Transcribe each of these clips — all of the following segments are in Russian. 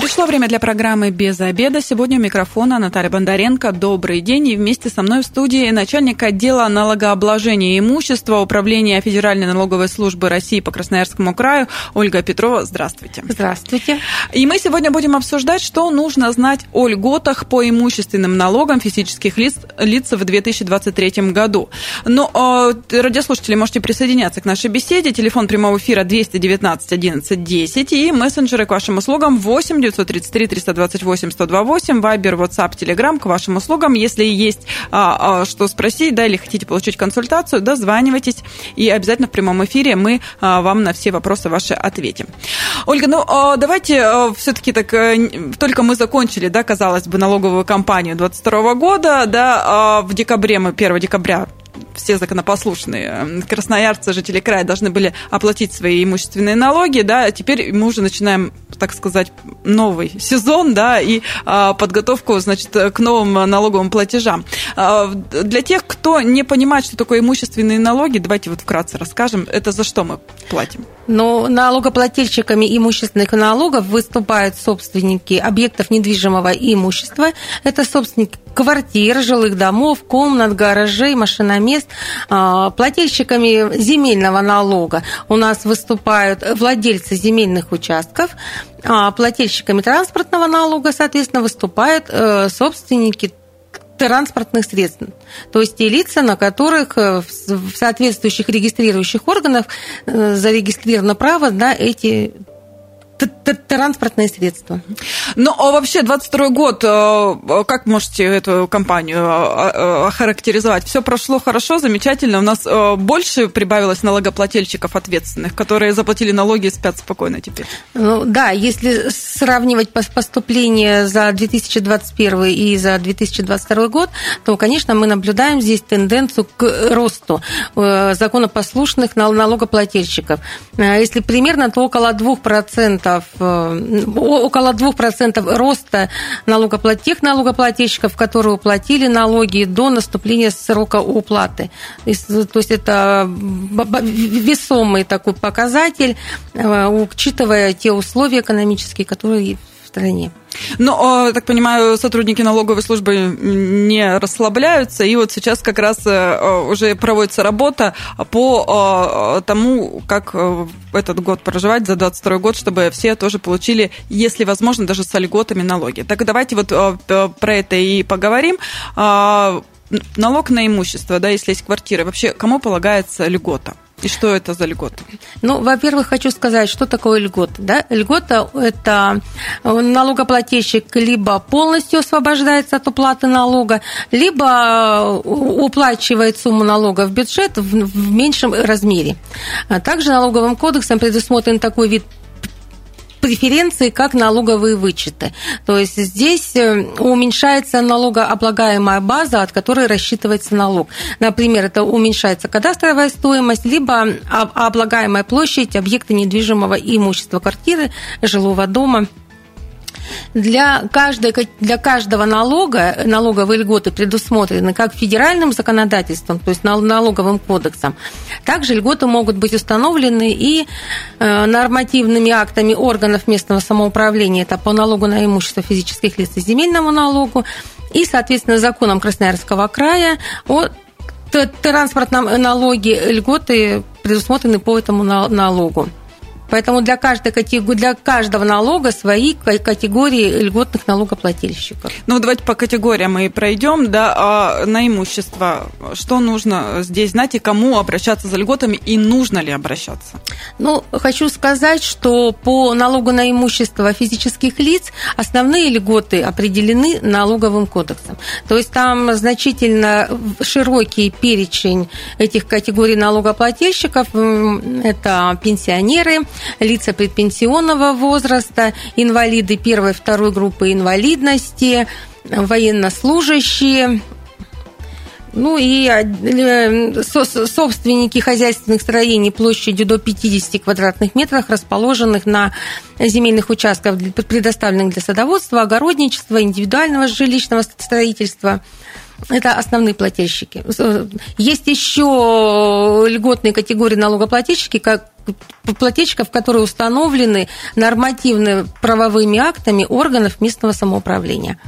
Пришло время для программы «Без обеда». Сегодня у микрофона Наталья Бондаренко. Добрый день. И вместе со мной в студии начальник отдела налогообложения имущества Управления Федеральной налоговой службы России по Красноярскому краю Ольга Петрова. Здравствуйте. Здравствуйте. И мы сегодня будем обсуждать, что нужно знать о льготах по имущественным налогам физических лиц, лиц в 2023 году. Но э, радиослушатели можете присоединяться к нашей беседе. Телефон прямого эфира 219 11 10 и мессенджеры к вашим услугам 8 933 328 128, Вайбер, WhatsApp, Telegram к вашим услугам. Если есть а, а, что спросить, да, или хотите получить консультацию, дозванивайтесь, и обязательно в прямом эфире мы а, вам на все вопросы ваши ответим. Ольга, ну а, давайте а, все-таки так, а, только мы закончили, да, казалось бы, налоговую кампанию 2022 года, да, а, в декабре мы 1 декабря все законопослушные красноярцы, жители края должны были оплатить свои имущественные налоги, да, а теперь мы уже начинаем, так сказать, новый сезон, да, и а, подготовку, значит, к новым налоговым платежам. А, для тех, кто не понимает, что такое имущественные налоги, давайте вот вкратце расскажем, это за что мы платим? Ну, налогоплательщиками имущественных налогов выступают собственники объектов недвижимого имущества. Это собственники квартир, жилых домов, комнат, гаражей, машиномест. А, плательщиками земельного налога у нас выступают владельцы земельных участков, а плательщиками транспортного налога, соответственно, выступают э, собственники транспортных средств. То есть те лица, на которых э, в соответствующих регистрирующих органах э, зарегистрировано право на эти транспортные средства. Ну, а вообще 22 год, э, как можете эту компанию э, э, охарактеризовать? Все прошло хорошо, замечательно. У нас больше прибавилось налогоплательщиков ответственных, которые заплатили налоги и спят спокойно теперь. Ну, да, если сравнивать поступления за 2021 и за 2022 год, то, конечно, мы наблюдаем здесь тенденцию к росту законопослушных налогоплательщиков. Если примерно, то около 2% Э, около 2% роста налогоплат... тех налогоплательщиков, которые уплатили налоги до наступления срока уплаты. То есть это весомый такой показатель, э, учитывая те условия экономические, которые в стране. Ну, так понимаю, сотрудники налоговой службы не расслабляются, и вот сейчас как раз э, уже проводится работа по э, тому, как э, этот год проживать за 22 год, чтобы все тоже получили, если возможно, даже с льготами налоги. Так давайте вот про это и поговорим налог на имущество, да, если есть квартира, вообще кому полагается льгота? И что это за льгота? Ну, во-первых, хочу сказать, что такое льгота. Да? Льгота – это налогоплательщик либо полностью освобождается от уплаты налога, либо уплачивает сумму налога в бюджет в меньшем размере. Также налоговым кодексом предусмотрен такой вид преференции как налоговые вычеты. То есть здесь э, уменьшается налогооблагаемая база, от которой рассчитывается налог. Например, это уменьшается кадастровая стоимость, либо облагаемая площадь объекта недвижимого имущества, квартиры, жилого дома – для, каждой, для каждого налога налоговые льготы предусмотрены как федеральным законодательством, то есть налоговым кодексом. Также льготы могут быть установлены и э, нормативными актами органов местного самоуправления, это по налогу на имущество физических лиц и земельному налогу, и, соответственно, законом Красноярского края о транспортном налоге льготы предусмотрены по этому налогу. Поэтому для, каждой категории, для каждого налога свои категории льготных налогоплательщиков. Ну, давайте по категориям мы пройдем. Да, а на имущество что нужно здесь знать и кому обращаться за льготами и нужно ли обращаться? Ну, хочу сказать, что по налогу на имущество физических лиц основные льготы определены налоговым кодексом. То есть там значительно широкий перечень этих категорий налогоплательщиков. Это пенсионеры, лица предпенсионного возраста, инвалиды первой и второй группы инвалидности, военнослужащие, ну и э, собственники хозяйственных строений площадью до 50 квадратных метров, расположенных на земельных участках, предоставленных для садоводства, огородничества, индивидуального жилищного строительства – Это основные плательщики. Есть еще льготные категории налогоплательщики, как плательщиков, которые установлены нормативно правовыми актами органов местного самоуправления.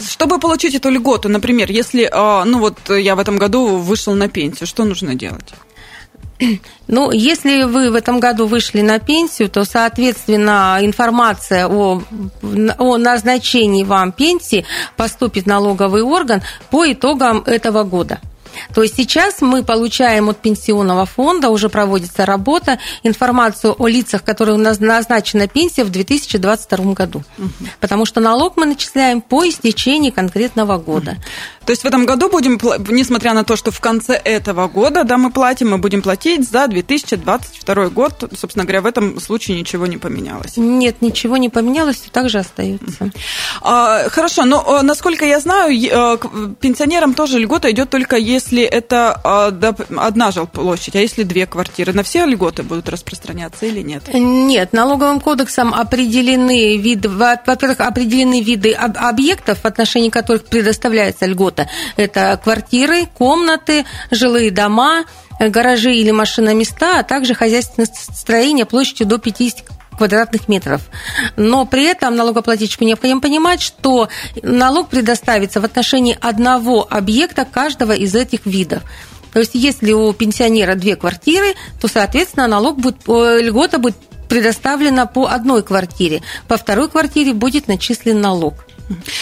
Чтобы получить эту льготу, например, если, а, ну вот я в этом году вышел на пенсию, что нужно делать? Ну, если вы в этом году вышли на пенсию, то, соответственно, информация о, о назначении вам пенсии поступит в налоговый орган по итогам этого года. То есть сейчас мы получаем от пенсионного фонда, уже проводится работа, информацию о лицах, которые у нас назначена пенсия в 2022 году. Угу. Потому что налог мы начисляем по истечении конкретного года. То есть в этом году будем, несмотря на то, что в конце этого года да, мы платим, мы будем платить за 2022 год. Собственно говоря, в этом случае ничего не поменялось. Нет, ничего не поменялось, все так же остается. А, хорошо, но насколько я знаю, э, пенсионерам тоже льгота идет только если это а, одна жилплощадь, а если две квартиры, на все льготы будут распространяться или нет? Нет, налоговым кодексом определены виды, во-первых, определены виды объектов, в отношении которых предоставляется льгота. Это квартиры, комнаты, жилые дома, гаражи или машиноместа, а также хозяйственное строение площадью до 50 квадратных метров. Но при этом налогоплательщику необходимо понимать, что налог предоставится в отношении одного объекта каждого из этих видов. То есть, если у пенсионера две квартиры, то, соответственно, налог будет, льгота будет предоставлена по одной квартире. По второй квартире будет начислен налог.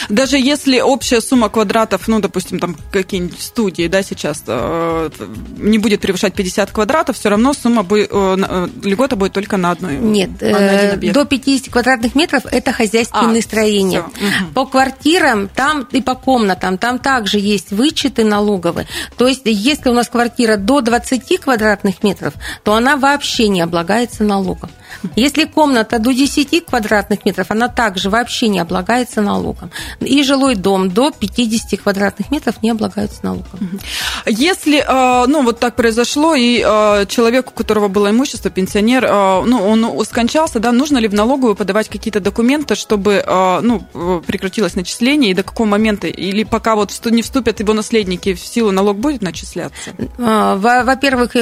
Даже если общая сумма квадратов, ну, допустим, там какие-нибудь студии, да, сейчас э, не будет превышать 50 квадратов, все равно сумма будет, э, э, льгота будет только на одной. Нет, э, до 50 квадратных метров это хозяйственные а, строения. Угу. По квартирам там и по комнатам там также есть вычеты налоговые. То есть, если у нас квартира до 20 квадратных метров, то она вообще не облагается налогом. Если комната до 10 квадратных метров, она также вообще не облагается налогом. И жилой дом до 50 квадратных метров не облагается налогом. Если, э, ну, вот так произошло, и э, человек, у которого было имущество, пенсионер, э, ну, он скончался, да, нужно ли в налоговую подавать какие-то документы, чтобы, ну, прекратилось начисление, и до какого момента, или пока вот не вступят его наследники в силу, налог будет начисляться? Во-первых,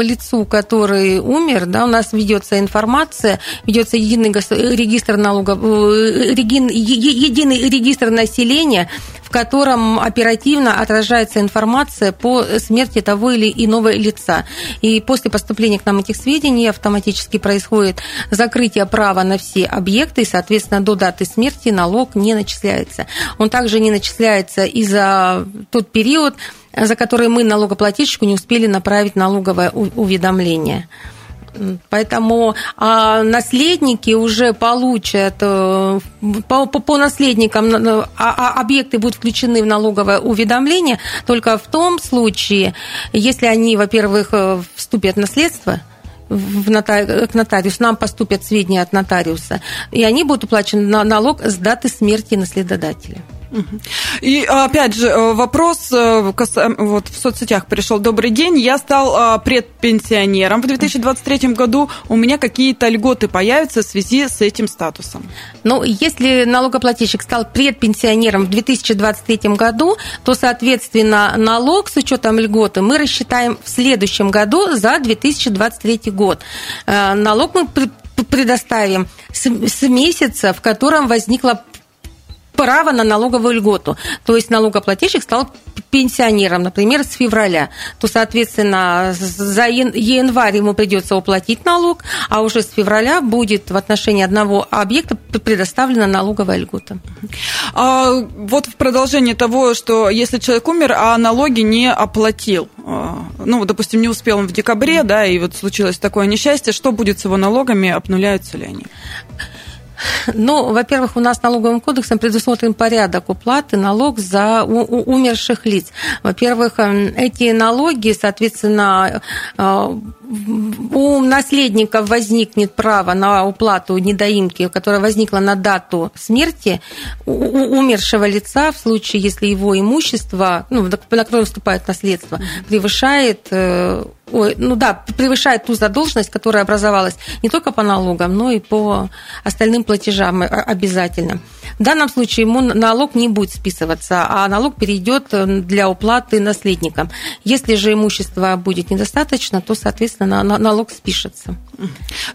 лицу, который умер, да, у нас ведет ведется информация, ведется единый регистр налогов, э, единый регистр населения, в котором оперативно отражается информация по смерти того или иного лица. И после поступления к нам этих сведений автоматически происходит закрытие права на все объекты, и, соответственно, до даты смерти налог не начисляется. Он также не начисляется и за тот период, за который мы налогоплательщику не успели направить налоговое уведомление. Поэтому а, наследники уже получат э, по, по, по наследникам а, а, объекты будут включены в налоговое уведомление только в том случае, если они, во-первых, э, вступят в наследство, в нотари... к нотариусу, нам поступят сведения от нотариуса, и они будут уплачены на налог с даты смерти наследодателя. И опять же э, вопрос э, вот в соцсетях пришел. Добрый день, я стал э, предпенсионером в 2023 году. У меня какие-то льготы появятся в связи с этим статусом? Ну, если налогоплательщик стал предпенсионером в 2023 году, то, соответственно, налог с учетом льготы мы рассчитаем в следующем году за 2023 год. Налог мы предоставим с месяца, в котором возникла право на налоговую льготу. То есть налогоплательщик стал пенсионером, например, с февраля, то, соответственно, за январь ему придется уплатить налог, а уже с февраля будет в отношении одного объекта предоставлена налоговая льгота. А вот в продолжении того, что если человек умер, а налоги не оплатил, а, ну, допустим, не успел он в декабре, да, и вот случилось такое несчастье, что будет с его налогами, обнуляются ли они? Ну, во-первых, у нас налоговым кодексом предусмотрен порядок уплаты налог за умерших лиц. Во-первых, эм, эти налоги, соответственно, э, у наследников возникнет право на уплату недоимки, которая возникла на дату смерти умершего лица в случае, если его имущество, ну, на которое вступает наследство, превышает э, ой, ну да, превышает ту задолженность, которая образовалась не только по налогам, но и по остальным платежам обязательно. В данном случае ему налог не будет списываться, а налог перейдет для уплаты наследникам. Если же имущества будет недостаточно, то, соответственно, налог спишется.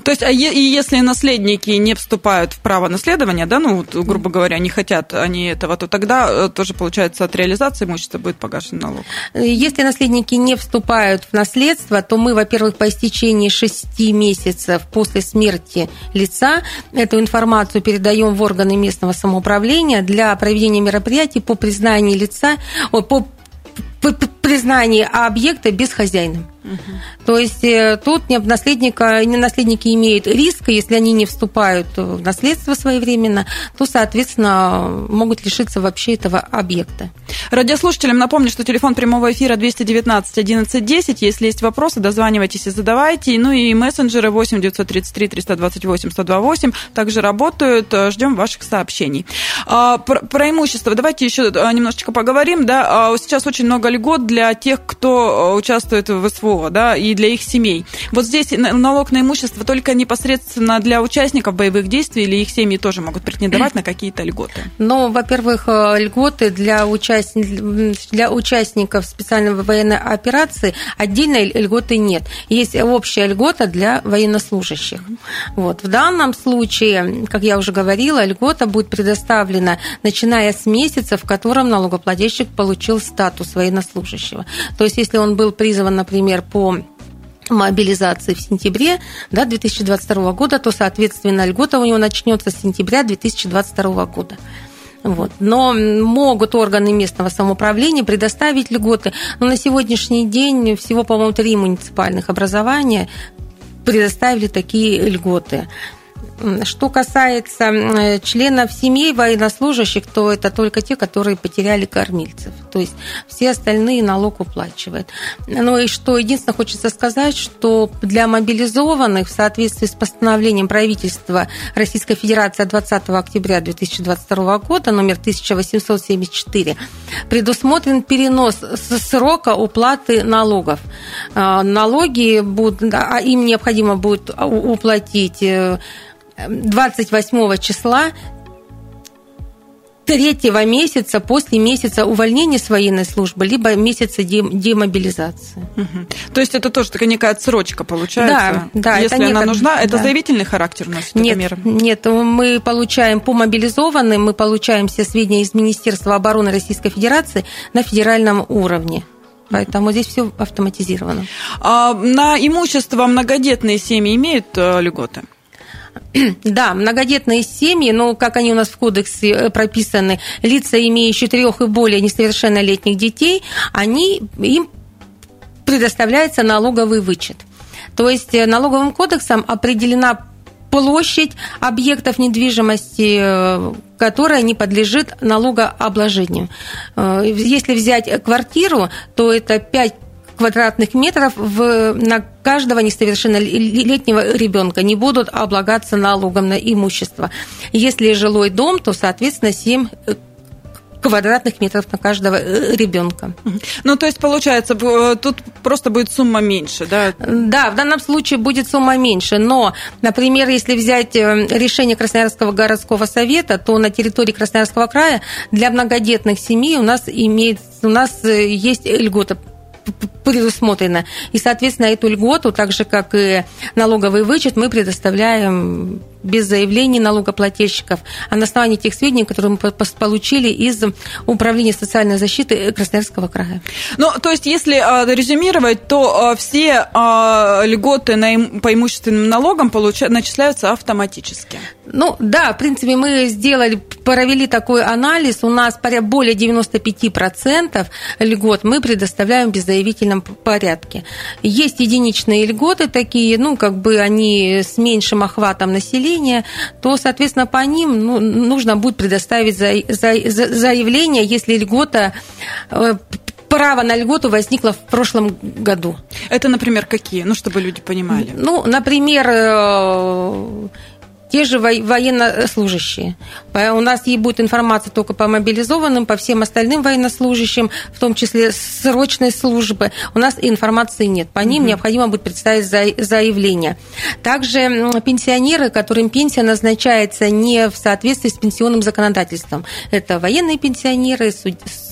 То есть, а и если наследники не вступают в право наследования, да, ну, грубо говоря, не хотят они этого, то тогда э, тоже, получается, от реализации имущества будет погашен налог? Если наследники не вступают в наследство, то мы, во-первых, по истечении шести месяцев после смерти лица эту информацию передаем в органы местного самоуправления для проведения мероприятий по признанию лица, по признании объекта безхозяйным. То есть э, тут наследника, наследники имеют риск, если они не вступают в наследство своевременно, то, соответственно, могут лишиться вообще этого объекта. Радиослушателям напомню, что телефон прямого эфира 219 11 10. Если есть вопросы, дозванивайтесь и задавайте. Ну и мессенджеры 8 933 328 128 также работают. Ждем ваших сообщений. А, про, про имущество давайте еще а, немножечко поговорим. Да? А, сейчас очень много льгот для тех, кто участвует в СВО СВО, да, и для их семей. Вот здесь налог на имущество только непосредственно для участников боевых действий или их семьи тоже могут претендовать на какие-то льготы? Ну, во-первых, э, льготы для, участ... для участников специальной военной операции отдельной льготы нет. Есть общая льгота для военнослужащих. Вот. В данном случае, как я уже говорила, льгота будет предоставлена, начиная с месяца, в котором налогоплательщик получил статус военнослужащего. То есть, если он был призван, например, по мобилизации в сентябре да, 2022 года, то, соответственно, льгота у него начнется с сентября 2022 года. Вот. Но могут органы местного самоуправления предоставить льготы. Но на сегодняшний день всего, по-моему, три муниципальных образования предоставили такие льготы. Что касается э, членов семей военнослужащих, то это только те, которые потеряли кормильцев. То есть все остальные налог уплачивают. Ну и что единственное хочется сказать, что для мобилизованных в соответствии с постановлением правительства Российской Федерации от 20 октября 2022 года номер 1874 предусмотрен перенос срока уплаты налогов. А, налоги будут, а им необходимо будет уплатить э, 28 числа третьего месяца после месяца увольнения с военной службы, либо месяца демобилизации. Угу. То есть это тоже такая некая отсрочка получается? Да, да. Если она некая... нужна, это да. заявительный характер носит нет, мера? Нет, мы получаем по мобилизованным, мы получаем все сведения из Министерства обороны Российской Федерации на федеральном уровне. Поэтому здесь все автоматизировано. А на имущество многодетные семьи имеют э, льготы? Да, многодетные семьи, но как они у нас в кодексе э, прописаны, лица, имеющие трех и более несовершеннолетних детей, они, им предоставляется налоговый вычет. То есть э, налоговым кодексом определена площадь объектов недвижимости, э, которая не подлежит налогообложению. Если взять квартиру, то это 5 квадратных метров в, на каждого несовершеннолетнего ребенка не будут облагаться налогом на имущество. Если жилой дом, то, соответственно, 7 квадратных метров на каждого э, ребенка. Ну, то есть, получается, тут просто будет сумма меньше, да? Да, в данном случае будет сумма меньше, но, например, если взять э, решение Красноярского городского совета, то на территории Красноярского края для многодетных семей у нас имеет, у нас э, есть льгота предусмотрено. И, соответственно, эту льготу, так же, как и налоговый вычет, мы предоставляем без заявлений налогоплательщиков, а на основании тех сведений, которые мы получили из Управления социальной защиты Красноярского края. Ну, то есть, если а, резюмировать, то а, все а, льготы по имущественным налогам начисляются автоматически. Ну, да, в принципе, мы сделали, провели такой анализ. У нас более 95% льгот мы предоставляем в беззаявительном порядке. Есть единичные льготы такие, ну, как бы они с меньшим охватом населения, заявления, то, соответственно, по ним ну, нужно будет предоставить заявление, если льгота э, право на льготу возникло в прошлом году. Это, например, какие? Ну, чтобы люди понимали. Ну, например, э, те же военнослужащие. У нас и будет информация только по мобилизованным, по всем остальным военнослужащим, в том числе срочной службы. У нас информации нет. По ним угу. необходимо будет представить заявление. Также пенсионеры, которым пенсия назначается не в соответствии с пенсионным законодательством. Это военные пенсионеры,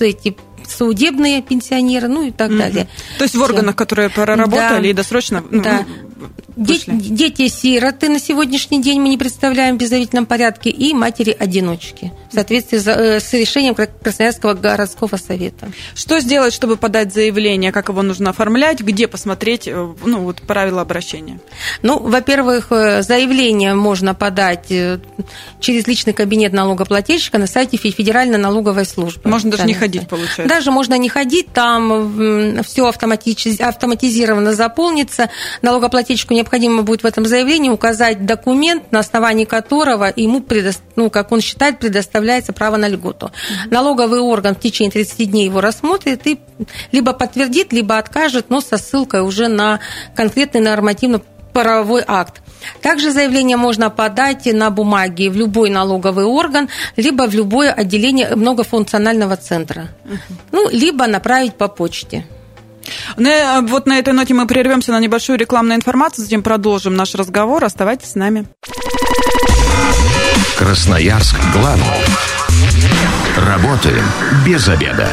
эти судебные пенсионеры, ну и так далее. То есть в органах, которые проработали да. и досрочно ну, да. Дети-сироты на сегодняшний день мы не представляем в беззависимом порядке, и матери-одиночки в соответствии э, с решением Красноярского городского совета. Что сделать, чтобы подать заявление, как его нужно оформлять, где посмотреть э, ну, вот, правила обращения? Ну, во-первых, э, заявление можно подать через личный кабинет налогоплательщика на сайте Федеральной налоговой службы. Можно даже не ходить, получается. Даже можно не ходить, там все автоматизированно заполнится. Налогоплательщику необходимо будет в этом заявлении указать документ, на основании которого ему, предо... ну, как он считает, предоставляется право на льготу. Mm-hmm. Налоговый орган в течение 30 дней его рассмотрит и либо подтвердит, либо откажет, но со ссылкой уже на конкретный нормативно-правовой акт. Также заявление можно подать на бумаге в любой налоговый орган, либо в любое отделение многофункционального центра, ну, либо направить по почте. Ну, вот на этой ноте мы прервемся на небольшую рекламную информацию, затем продолжим наш разговор. Оставайтесь с нами. Красноярск главный. Работаем без обеда.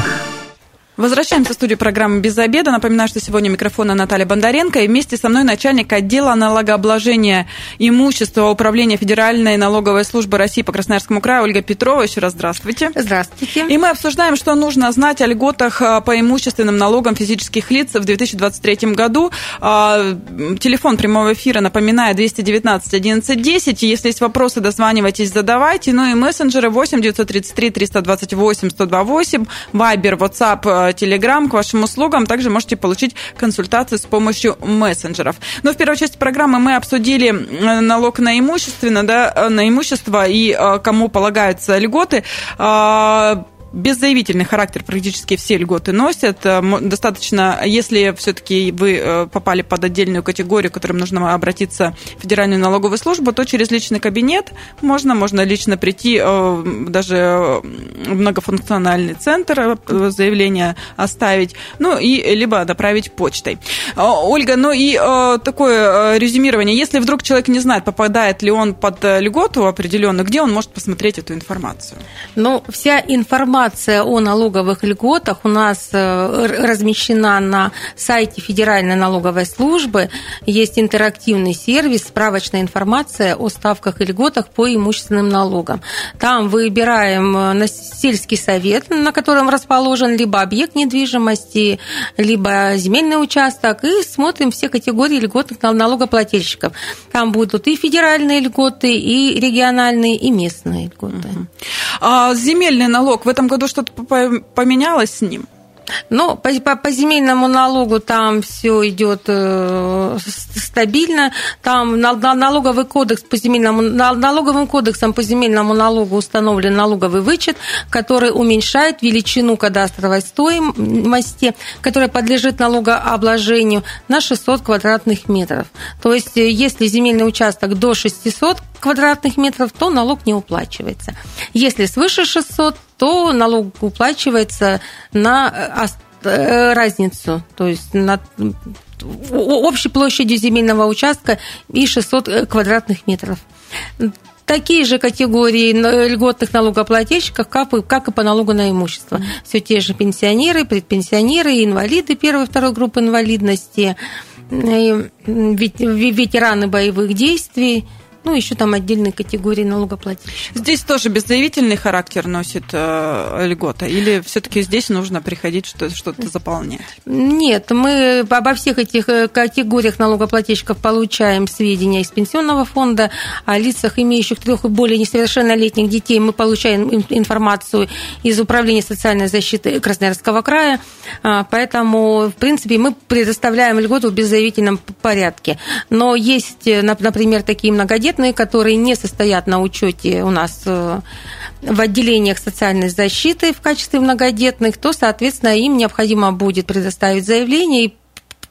Возвращаемся в студию программы «Без обеда». Напоминаю, что сегодня микрофона Наталья Бондаренко. И вместе со мной начальник отдела налогообложения имущества Управления Федеральной налоговой службы России по Красноярскому краю Ольга Петрова. Еще раз здравствуйте. Здравствуйте. И мы обсуждаем, что нужно знать о льготах а, по имущественным налогам физических лиц в 2023 году. А, телефон прямого эфира, напоминаю, 219 11 10. Если есть вопросы, дозванивайтесь, задавайте. Ну и мессенджеры 8 933 328 128, Вайбер, WhatsApp Telegram к вашим услугам. Также можете получить консультации с помощью мессенджеров. Но в первой части программы мы обсудили налог на имущественно, да, э, на имущество и э, кому полагаются льготы а, беззаявительный характер практически все льготы носят. Э, достаточно, если все-таки вы э, попали под отдельную категорию, к которым нужно обратиться в Федеральную налоговую службу, то через личный кабинет можно, можно лично прийти э, даже в многофункциональный центр, заявление оставить, ну и либо направить почтой. Ольга, ну и такое резюмирование. Если вдруг человек не знает, попадает ли он под льготу определенную, где он может посмотреть эту информацию? Ну, вся информация информация о налоговых льготах у нас э, размещена на сайте Федеральной налоговой службы. Есть интерактивный сервис, справочная информация о ставках и льготах по имущественным налогам. Там выбираем э, сельский совет, на котором расположен либо объект недвижимости, либо земельный участок, и смотрим все категории льготных налогоплательщиков. Там будут и федеральные льготы, и региональные, и местные льготы. А земельный налог в этом году что-то поменялось с ним? Ну, по, по, по земельному налогу там все идет э, стабильно. Там на, на, налоговый кодекс по земельному на, налоговым кодексом по земельному налогу установлен налоговый вычет, который уменьшает величину кадастровой стоимости, которая подлежит налогообложению на 600 квадратных метров. То есть, э, если земельный участок до 600 квадратных метров, то налог не уплачивается. Если свыше 600, то налог уплачивается на э, э, разницу, то есть на общей площадью земельного участка и 600 э, квадратных метров. Такие же категории льготных налогоплательщиков, как и по налогу на имущество. Все те же пенсионеры, предпенсионеры, инвалиды первой и второй группы инвалидности, ветераны боевых действий, ну, еще там отдельные категории налогоплательщиков. Здесь тоже беззаявительный характер носит э, льгота? Или все-таки здесь нужно приходить что- что-то заполнять? Нет, мы обо всех этих э, категориях налогоплательщиков получаем сведения из пенсионного фонда, о лицах, имеющих трех и более несовершеннолетних детей. Мы получаем информацию из Управления социальной защиты Красноярского края. А, поэтому, в принципе, мы предоставляем льготу в беззаявительном порядке. Но есть, э, например, такие многодетные которые не состоят на учете у нас э, в отделениях социальной защиты в качестве многодетных, то, соответственно, им необходимо будет предоставить заявление и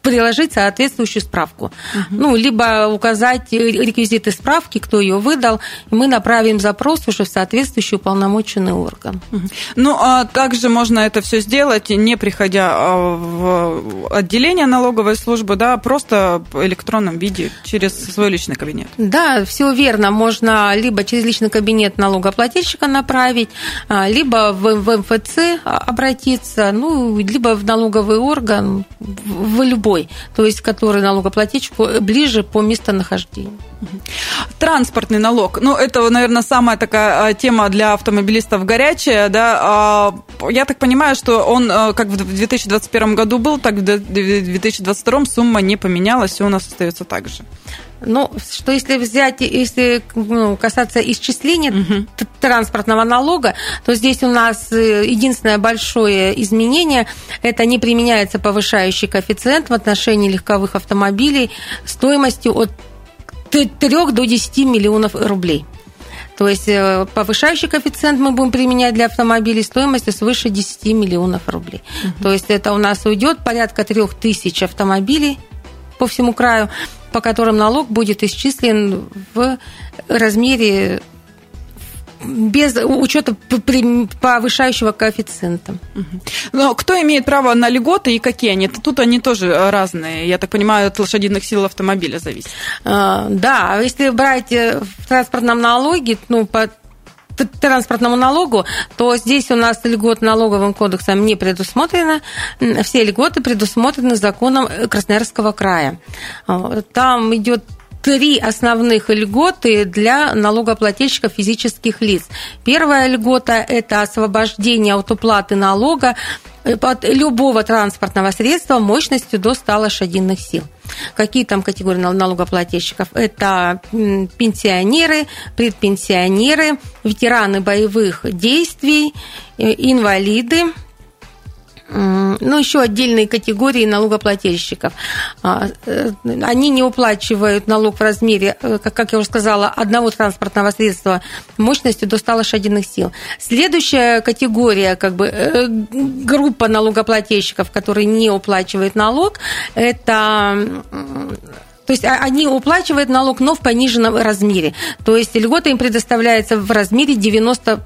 приложить соответствующую справку. Угу. Ну, либо указать реквизиты справки, кто ее выдал, и мы направим запрос уже в соответствующий уполномоченный орган. Угу. Ну, а также можно это все сделать, не приходя а, в отделение налоговой службы, да, просто в электронном виде через свой личный кабинет. Да, все верно. Можно либо через личный кабинет налогоплательщика направить, а, либо в МФЦ обратиться, ну, либо в налоговый орган, в любой, то есть который налогоплательщику ближе по местонахождению. Транспортный налог. Ну, это, наверное, самая такая а, тема для автомобилистов горячая. Да? А, я так понимаю, что он а, как в 2021 году был, так в 2022 сумма не поменялась, все у нас остается так же. Ну, что если взять, если ну, касаться исчисления угу. транспортного налога, то здесь у нас э, единственное большое изменение – это не применяется повышающий коэффициент в отношении легковых автомобилей стоимостью от 3 до 10 миллионов рублей. То есть э, повышающий коэффициент мы будем применять для автомобилей стоимостью свыше 10 миллионов рублей. Угу. То есть это у нас уйдет порядка 3 тысяч автомобилей по всему краю, по которым налог будет исчислен в размере без учета повышающего коэффициента. Но кто имеет право на льготы и какие они? Тут они тоже разные, я так понимаю, от лошадиных сил автомобиля зависит. А, да, если брать э, в транспортном налоге, ну, по транспортному налогу, то здесь у нас льгот налоговым кодексом не предусмотрено. Все льготы предусмотрены законом Красноярского края. А, там идет три основных льготы для налогоплательщиков физических лиц. Первая льгота – это освобождение от уплаты налога от любого транспортного средства мощностью до 100 лошадиных сил. Какие там категории налогоплательщиков? Это пенсионеры, предпенсионеры, ветераны боевых действий, э, инвалиды, ну, еще отдельные категории налогоплательщиков. А, э, они не уплачивают налог в размере, э, как я уже сказала, одного транспортного средства мощностью до 100 лошадиных сил. Следующая категория, как бы, э, группа налогоплательщиков, которые не уплачивают налог, это то есть а, они уплачивают налог, но в пониженном размере. То есть льгота им предоставляется в размере 90%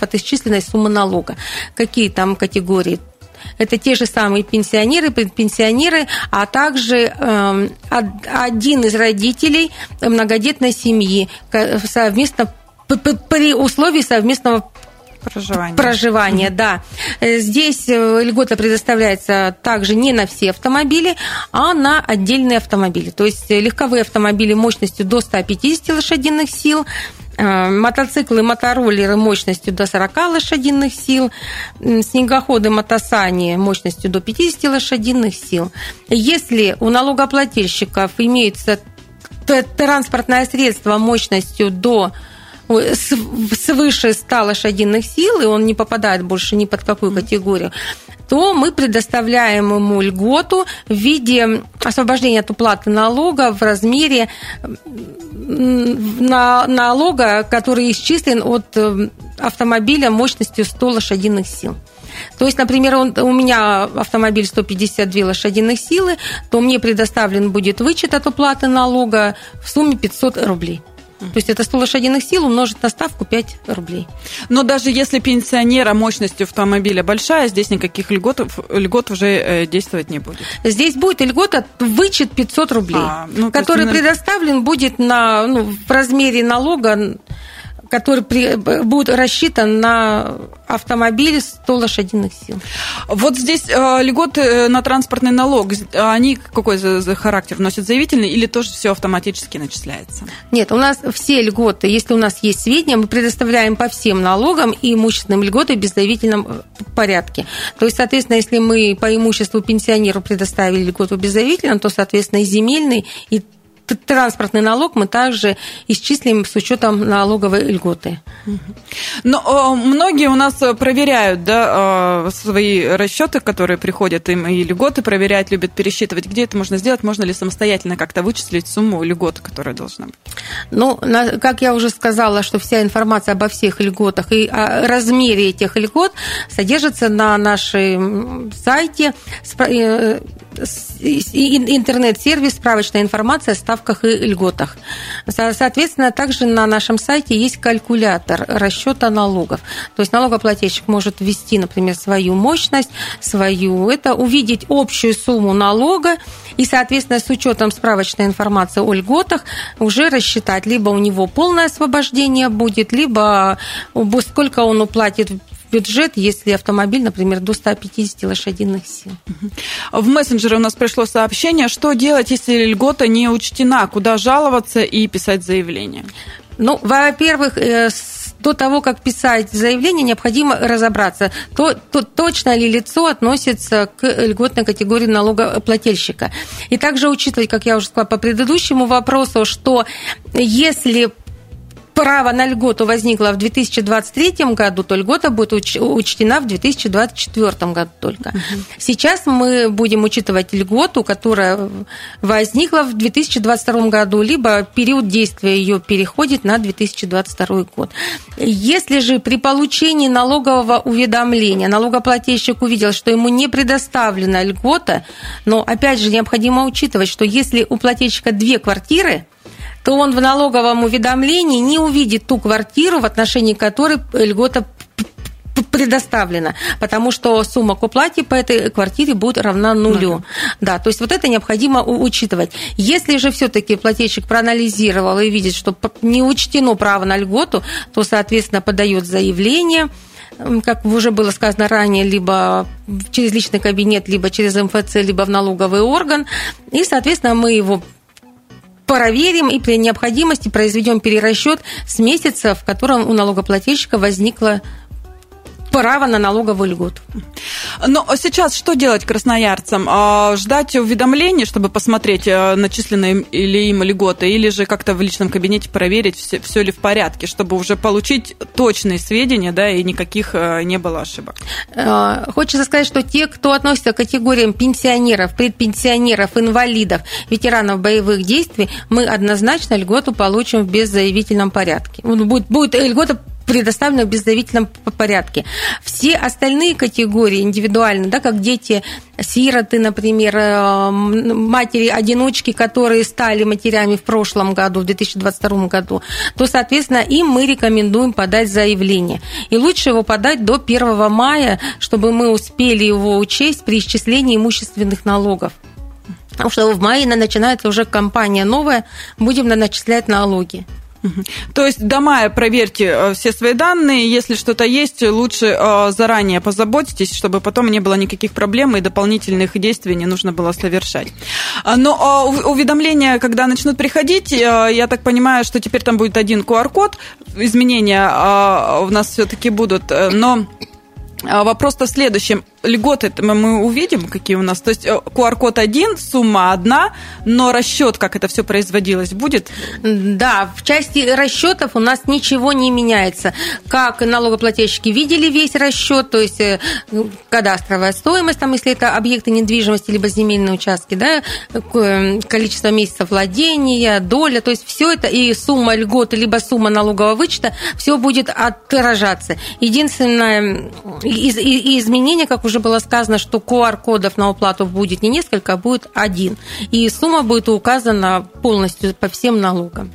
от исчисленной суммы налога. Какие там категории? Это те же самые пенсионеры, предпенсионеры, а также э, один из родителей многодетной семьи совместно при условии совместного Проживание. Проживание, да. Э, здесь э, льгота предоставляется также не на все автомобили, а на отдельные автомобили. То есть э, легковые автомобили мощностью до 150 лошадиных сил, мотоциклы, мотороллеры мощностью до 40 лошадиных сил, снегоходы, мотосани мощностью до 50 лошадиных сил. Если у налогоплательщиков имеется транспортное средство мощностью до свыше 100 лошадиных сил, и он не попадает больше ни под какую категорию, то мы предоставляем ему льготу в виде освобождения от уплаты налога в размере налога, который исчислен от э, автомобиля мощностью 100 лошадиных сил. То есть, например, он, у меня автомобиль 152 лошадиных силы, то мне предоставлен будет вычет от уплаты налога в сумме 500 рублей. То есть это 100 лошадиных сил умножить на ставку 5 рублей. Но даже если пенсионера мощностью автомобиля большая, здесь никаких льгот, льгот уже э, действовать не будет. Здесь будет льгота вычет 500 рублей, а, ну, который есть, предоставлен будет на, ну, в размере налога который при, будет рассчитан на автомобиль 100 лошадиных сил. Вот здесь э, льготы э, на транспортный налог, они какой за, за характер носят заявительный или тоже все автоматически начисляется? Нет, у нас все льготы, если у нас есть сведения, мы предоставляем по всем налогам и имущественным льготам в беззаявительном э, порядке. То есть, соответственно, если мы по имуществу пенсионеру предоставили льготу в беззаявительном, то, соответственно, и земельный, и транспортный налог мы также исчислим с учетом налоговой льготы. Но многие у нас проверяют да, свои расчеты, которые приходят им, и льготы проверяют, любят пересчитывать. Где это можно сделать? Можно ли самостоятельно как-то вычислить сумму льгот, которая должна быть? Ну, как я уже сказала, что вся информация обо всех льготах и о размере этих льгот содержится на нашем сайте э, интернет-сервис «Справочная информация о ставках и льготах». Соответственно, также на нашем сайте есть калькулятор расчета налогов. То есть налогоплательщик может ввести, например, свою мощность, свою, это увидеть общую сумму налога и, соответственно, с учетом справочной информации о льготах уже рассчитать, либо у него полное освобождение будет, либо сколько он уплатит бюджет, если автомобиль, например, до 150 лошадиных сил. В мессенджере у нас пришло сообщение, что делать, если льгота не учтена, куда жаловаться и писать заявление? Ну, во-первых, э, до того, как писать заявление, необходимо разобраться, то, то точно ли лицо относится к льготной категории налогоплательщика. И также учитывать, как я уже сказала по предыдущему вопросу, что если право на льготу возникло в 2023 году, то льгота будет учтена в 2024 году только. Сейчас мы будем учитывать льготу, которая возникла в 2022 году, либо период действия ее переходит на 2022 год. Если же при получении налогового уведомления налогоплательщик увидел, что ему не предоставлена льгота, но опять же необходимо учитывать, что если у плательщика две квартиры, то он в налоговом уведомлении не увидит ту квартиру, в отношении которой льгота предоставлена, потому что сумма к уплате по этой квартире будет равна нулю. Да, то есть вот это необходимо учитывать. Если же все-таки плательщик проанализировал и видит, что не учтено право на льготу, то, соответственно, подает заявление, как уже было сказано ранее, либо через личный кабинет, либо через МФЦ, либо в налоговый орган. И, соответственно, мы его проверим и при необходимости произведем перерасчет с месяца, в котором у налогоплательщика возникла право на налоговую льготу. Но сейчас что делать красноярцам? А, ждать уведомлений, чтобы посмотреть, э, начислены ли им льготы, или же как-то в личном кабинете проверить, все, все ли в порядке, чтобы уже получить точные сведения, да, и никаких э, не было ошибок? Э, хочется сказать, что те, кто относится к категориям пенсионеров, предпенсионеров, инвалидов, ветеранов боевых действий, мы однозначно льготу получим в беззаявительном порядке. Будет, будет льгота предоставлено в бездавительном порядке. Все остальные категории индивидуально, да, как дети сироты, например, э, матери-одиночки, которые стали матерями в прошлом году, в 2022 году, то, соответственно, им мы рекомендуем подать заявление. И лучше его подать до 1 мая, чтобы мы успели его учесть при исчислении имущественных налогов. Потому что в мае начинается уже кампания новая, будем начислять налоги. То есть до мая проверьте э, все свои данные, если что-то есть, лучше э, заранее позаботьтесь, чтобы потом не было никаких проблем и дополнительных действий не нужно было совершать. А, но э, уведомления, когда начнут приходить, я так понимаю, что теперь там будет один QR-код, изменения у нас все-таки будут, но а вопрос-то в следующем. Льготы мы увидим, какие у нас. То есть QR-код э, один, сумма одна, но расчет, как это все производилось, будет? Да, в части расчетов у нас ничего не меняется. Как налогоплательщики видели весь расчет, то есть э, кадастровая стоимость, там, если это объекты недвижимости, либо земельные участки, да, э, количество месяцев владения, доля, то есть все это и сумма льготы, либо сумма налогового вычета, все будет отражаться. Единственное, и, и, и изменения, как уже было сказано, что QR-кодов на уплату будет не несколько, а будет один. И сумма будет указана полностью по всем налогам.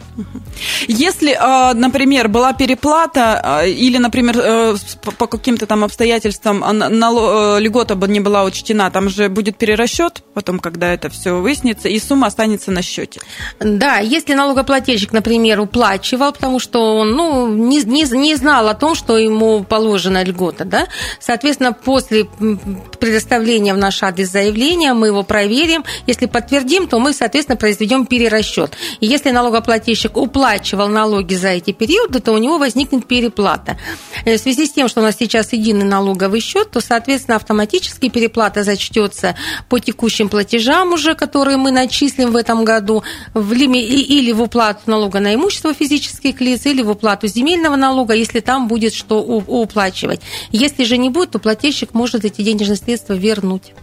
Если, а, например, была переплата а, или, например, э, по каким-то там обстоятельствам э, льгота бы не была учтена, там же будет перерасчет потом, когда это все выяснится, и сумма останется на счете. Да, если налогоплательщик, например, уплачивал, потому что он ну, не, не, не знал о том, что ему положена льгота, да, Соответственно, после предоставления в наш адрес заявления мы его проверим. Если подтвердим, то мы, соответственно, произведем перерасчет. И если налогоплательщик уплачивал налоги за эти периоды, то у него возникнет переплата. Э, в связи с тем, что у нас сейчас единый налоговый счет, то, соответственно, автоматически переплата зачтется по текущим платежам уже, которые мы начислим в этом году, в лими... или в уплату налога на имущество физических лиц, или в уплату земельного налога, если там будет что уплачивать. Если же не будет, то плательщик может эти денежные средства вернуть.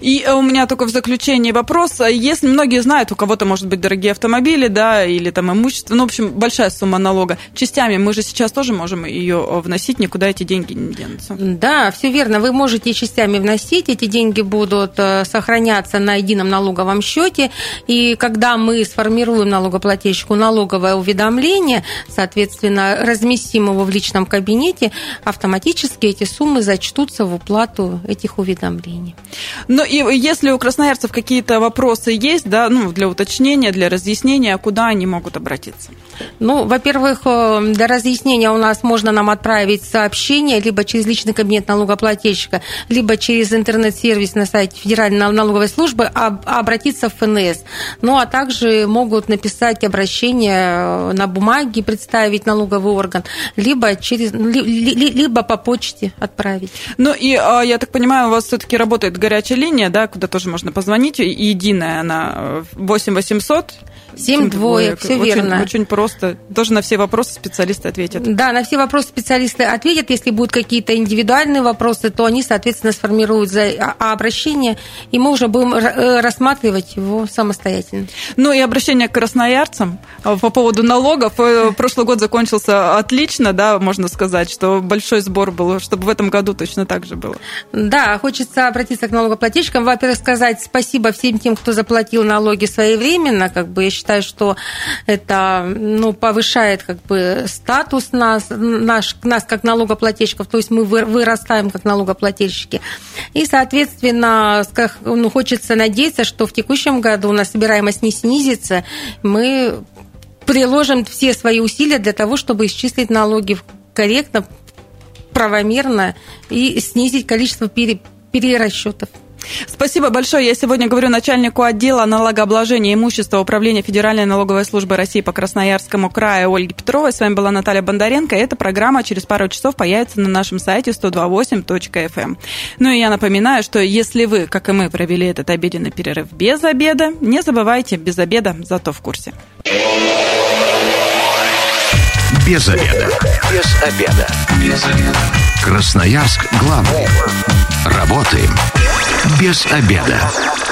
И э, у меня только в заключение вопрос. Если многие знают, у кого-то, может быть, дорогие автомобили, да, или там имущество, ну, в общем, большая сумма налога, частями мы же сейчас тоже можем ее э, вносить, никуда эти деньги не денутся. Да, все верно. Вы можете частями вносить, эти деньги будут э, сохраняться на едином налоговом счете, и когда мы сформируем налогоплательщику налоговое уведомление, соответственно, разместим его в личном кабинете, автоматически эти суммы зачтутся в уплату этих уведомлений. Ну и если у красноярцев какие-то вопросы есть, да, ну, для уточнения, для разъяснения, куда они могут обратиться? Ну, во-первых, э, для разъяснения у нас можно нам отправить сообщение либо через личный кабинет налогоплательщика, либо через интернет-сервис на сайте Федеральной налоговой службы, а, обратиться в ФНС. Ну, а также могут написать обращение э, на бумаге, представить налоговый орган, либо, через, либо по почте отправить. Ну, и а, я так понимаю, у вас все-таки работает горячая линия, да, куда тоже можно позвонить, единая она 8 800 Семь двоек, все очень, верно. Очень просто. Тоже на все вопросы специалисты ответят. Да, на все вопросы специалисты ответят. Если будут какие-то индивидуальные вопросы, то они, соответственно, сформируют за а, обращение, и мы уже будем э, рассматривать его самостоятельно. Ну и обращение к красноярцам э, по поводу налогов. Э, прошлый год закончился отлично, да, можно сказать, что большой сбор был, чтобы в этом году точно так же было. Да, хочется обратиться к налогоплательщикам. Во-первых, сказать спасибо всем тем, кто заплатил налоги своевременно, как бы я считаю, считаю, что это ну, повышает как бы статус нас, наш, нас как налогоплательщиков, то есть мы вырастаем как налогоплательщики. И, соответственно, ну, хочется надеяться, что в текущем году у нас собираемость не снизится, мы приложим все свои усилия для того, чтобы исчислить налоги корректно, правомерно и снизить количество перерасчетов. Спасибо большое. Я сегодня говорю начальнику отдела налогообложения имущества Управления Федеральной налоговой службы России по Красноярскому краю Ольги Петровой. С вами была Наталья Бондаренко. Эта программа через пару часов появится на нашем сайте 128.fm. Эм. Ну и я напоминаю, что если вы, как и мы, провели этот обеденный перерыв без обеда, не забывайте, без обеда, зато в курсе. Без обеда. Без обеда. Без обеда. Красноярск главный. Работаем без обеда.